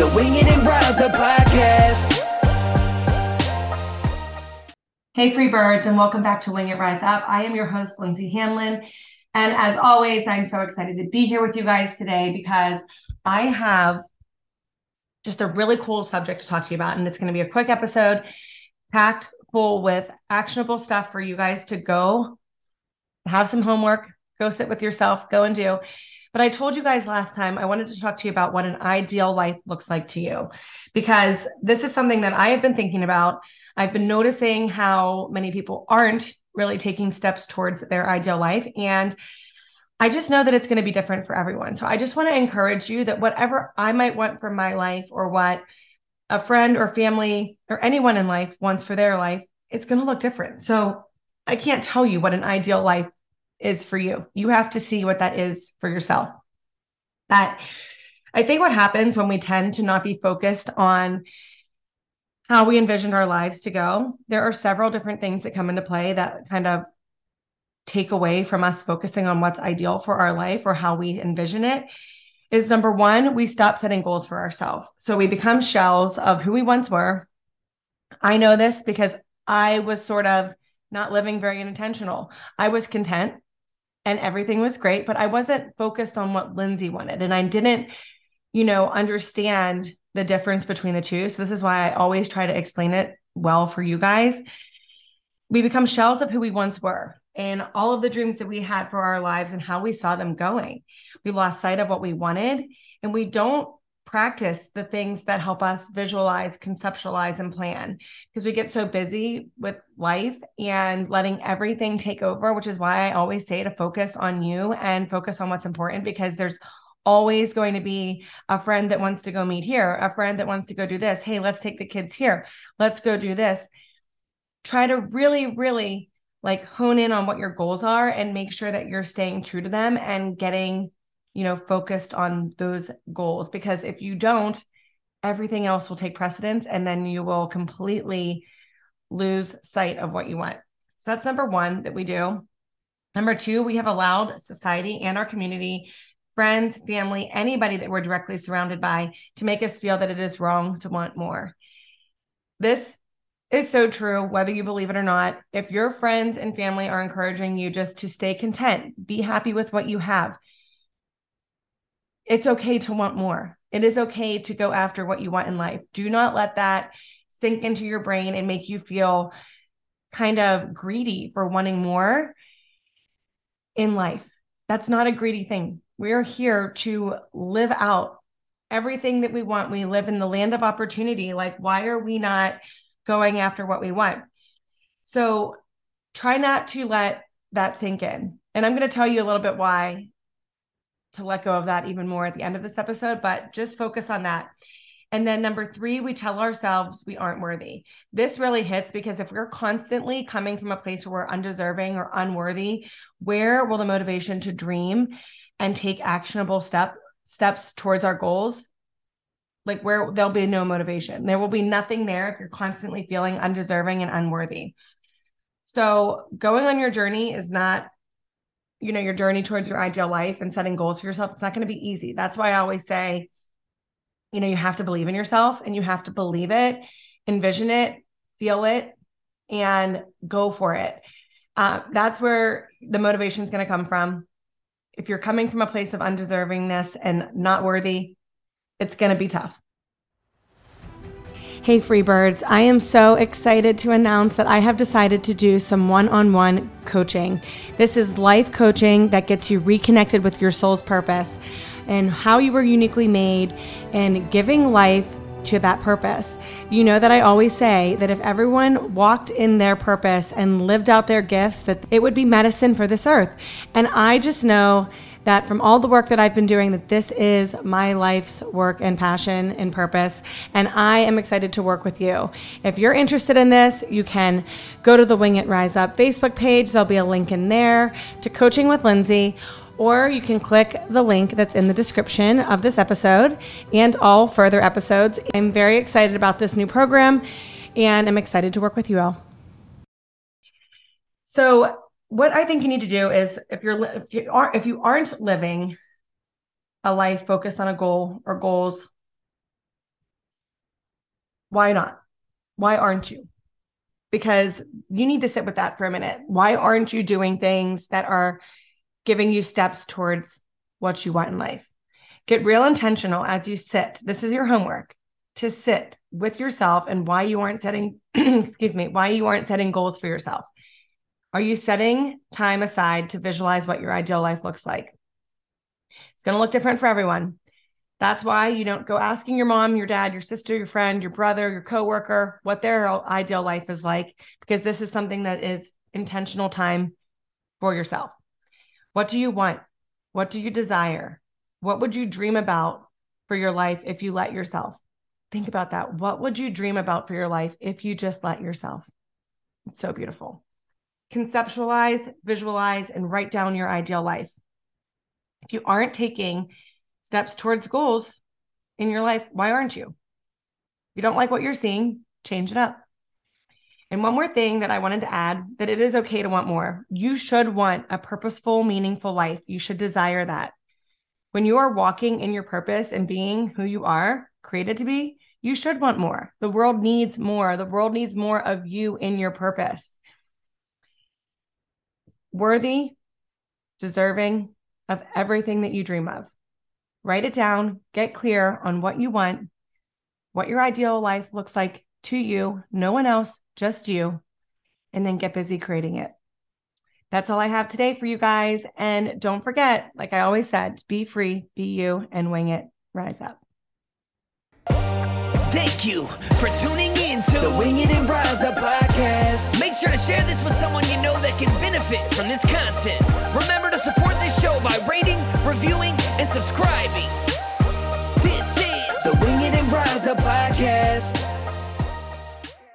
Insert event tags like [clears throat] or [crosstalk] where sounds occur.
the Wing It and Rise Up podcast. Hey, free birds, and welcome back to Wing It Rise Up. I am your host, Lindsey Hanlon. And as always, I'm so excited to be here with you guys today because I have just a really cool subject to talk to you about. And it's going to be a quick episode packed full with actionable stuff for you guys to go have some homework, go sit with yourself, go and do. But I told you guys last time I wanted to talk to you about what an ideal life looks like to you, because this is something that I have been thinking about. I've been noticing how many people aren't really taking steps towards their ideal life. And I just know that it's going to be different for everyone. So I just want to encourage you that whatever I might want for my life or what a friend or family or anyone in life wants for their life, it's going to look different. So I can't tell you what an ideal life is for you. You have to see what that is for yourself. That I think what happens when we tend to not be focused on how we envisioned our lives to go, there are several different things that come into play that kind of take away from us focusing on what's ideal for our life or how we envision it is number one, we stop setting goals for ourselves. So we become shells of who we once were. I know this because I was sort of not living very intentional. I was content and everything was great, but I wasn't focused on what Lindsey wanted. And I didn't, you know, understand the difference between the two. So this is why I always try to explain it well for you guys. We become shells of who we once were and all of the dreams that we had for our lives and how we saw them going. We lost sight of what we wanted and we don't practice the things that help us visualize, conceptualize, and plan because we get so busy with life and letting everything take over, which is why I always say to focus on you and focus on what's important because there's always going to be a friend that wants to go meet here, a friend that wants to go do this. Hey, let's take the kids here. Let's go do this. Try to really, really like hone in on what your goals are and make sure that you're staying true to them and getting you know, focused on those goals because if you don't, everything else will take precedence and then you will completely lose sight of what you want. So that's number one that we do. Number two, we have allowed society and our community, friends, family, anybody that we're directly surrounded by to make us feel that it is wrong to want more. This is so true, whether you believe it or not. If your friends and family are encouraging you just to stay content, be happy with what you have, it's okay to want more. It is okay to go after what you want in life. Do not let that sink into your brain and make you feel kind of greedy for wanting more in life. That's not a greedy thing. We're here to live out everything that we want. We live in the land of opportunity. Like, why are we not going after what we want? So, try not to let that sink in. And I'm going to tell you a little bit why to let go of that even more at the end of this episode, but just focus on that. And then number three, we tell ourselves we aren't worthy. This really hits because if we're constantly coming from a place where we're undeserving or unworthy, where will the motivation to dream and take actionable step steps towards our goals? Like where there'll be no motivation. There will be nothing there if you're constantly feeling undeserving and unworthy. So going on your journey is not you know your journey towards your ideal life and setting goals for yourself it's not going to be easy. That's why i always say you know you have to believe in yourself and you have to believe it envision it feel it and go for it. Uh, that's where the motivation is going to come from. If you're coming from a place of undeservingness and not worthy it's going to be tough Hey, Freebirds, I am so excited to announce that I have decided to do some one on one coaching. This is life coaching that gets you reconnected with your soul's purpose and how you were uniquely made and giving life to that purpose. You know that I always say that if everyone walked in their purpose and lived out their gifts, that it would be medicine for this earth. And I just know that from all the work that I've been doing, that this is my life's work and passion and purpose. And I am excited to work with you. If you're interested in this, you can go to the Wing It Rise Up Facebook page. There'll be a link in there to Coaching with Lindsey or you can click the link that's in the description of this episode and all further episodes. I'm very excited about this new program and I'm excited to work with you all. So, what I think you need to do is if you're if you are if you aren't living a life focused on a goal or goals, why not? Why aren't you? Because you need to sit with that for a minute. Why aren't you doing things that are giving you steps towards what you want in life. Get real intentional as you sit. This is your homework to sit with yourself and why you aren't setting, [clears throat] excuse me, why you aren't setting goals for yourself. Are you setting time aside to visualize what your ideal life looks like? It's going to look different for everyone. That's why you don't go asking your mom, your dad, your sister, your friend, your brother, your coworker what their ideal life is like, because this is something that is intentional time for yourself. What do you want? What do you desire? What would you dream about for your life if you let yourself? Think about that. What would you dream about for your life if you just let yourself? It's so beautiful. Conceptualize, visualize, and write down your ideal life. If you aren't taking steps towards goals in your life, why aren't you? If you don't like what you're seeing, change it up. And one more thing that I wanted to add that it is okay to want more. You should want a purposeful, meaningful life. You should desire that. When you are walking in your purpose and being who you are created to be, you should want more. The world needs more. The world needs more of you in your purpose. Worthy, deserving of everything that you dream of. Write it down, get clear on what you want, what your ideal life looks like to you, no one else, just you, and then get busy creating it. That's all I have today for you guys. And don't forget, like I always said, be free, be you, and wing it. Rise up. Thank you for tuning in to the Wing It and Rise Up podcast. Make sure to share this with someone can benefit from this content. Remember